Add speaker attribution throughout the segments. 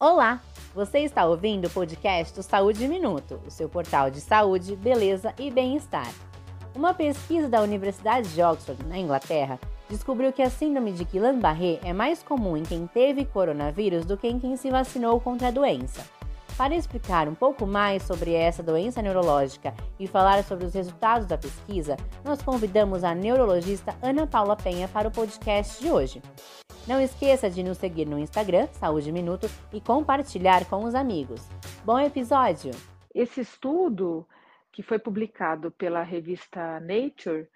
Speaker 1: Olá! Você está ouvindo o podcast Saúde Minuto, o seu portal de saúde, beleza e bem-estar. Uma pesquisa da Universidade de Oxford, na Inglaterra, descobriu que a síndrome de Guillain-Barré é mais comum em quem teve coronavírus do que em quem se vacinou contra a doença. Para explicar um pouco mais sobre essa doença neurológica e falar sobre os resultados da pesquisa, nós convidamos a neurologista Ana Paula Penha para o podcast de hoje. Não esqueça de nos seguir no Instagram, Saúde Minuto, e compartilhar com os amigos. Bom episódio!
Speaker 2: Esse estudo, que foi publicado pela revista Nature,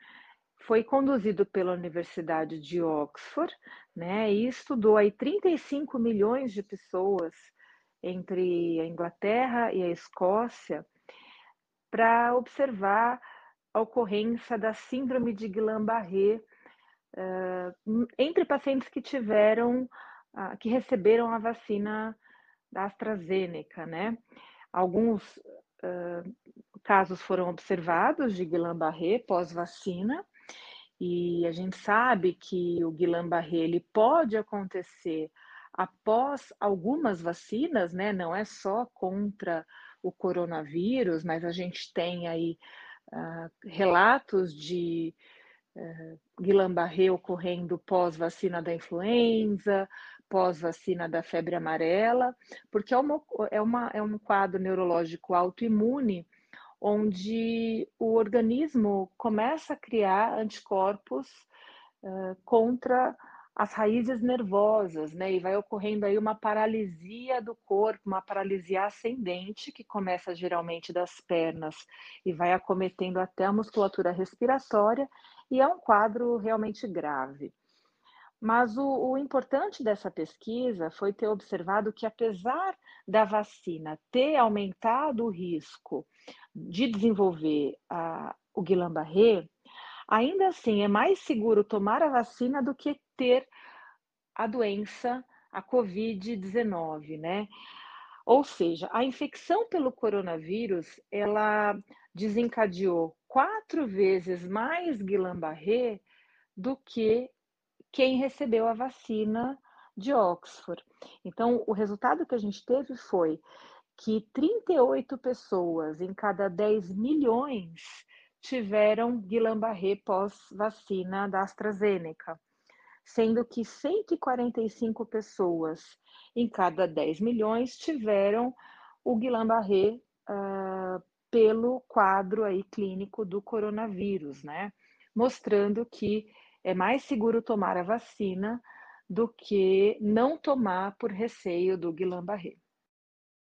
Speaker 2: foi conduzido pela Universidade de Oxford, né, e estudou aí 35 milhões de pessoas entre a Inglaterra e a Escócia para observar a ocorrência da síndrome de Guillain-Barré uh, entre pacientes que tiveram, uh, que receberam a vacina da AstraZeneca, né? Alguns uh, casos foram observados de Guillain-Barré pós-vacina, e a gente sabe que o Guillain-Barré ele pode acontecer após algumas vacinas, né? Não é só contra o coronavírus, mas a gente tem aí uh, relatos de uh, Guillain-Barré ocorrendo pós-vacina da influenza, pós-vacina da febre amarela, porque é, uma, é, uma, é um quadro neurológico autoimune onde o organismo começa a criar anticorpos uh, contra as raízes nervosas, né? E vai ocorrendo aí uma paralisia do corpo, uma paralisia ascendente, que começa geralmente das pernas e vai acometendo até a musculatura respiratória, e é um quadro realmente grave. Mas o, o importante dessa pesquisa foi ter observado que, apesar da vacina ter aumentado o risco de desenvolver a, o Guillain-Barré, ainda assim é mais seguro tomar a vacina do que ter a doença, a Covid-19, né? Ou seja, a infecção pelo coronavírus, ela desencadeou quatro vezes mais Guillain-Barré do que quem recebeu a vacina de Oxford. Então, o resultado que a gente teve foi que 38 pessoas em cada 10 milhões tiveram Guillain-Barré pós-vacina da AstraZeneca sendo que 145 pessoas em cada 10 milhões tiveram o Guillain-Barré uh, pelo quadro aí clínico do coronavírus, né? Mostrando que é mais seguro tomar a vacina do que não tomar por receio do Guillain-Barré.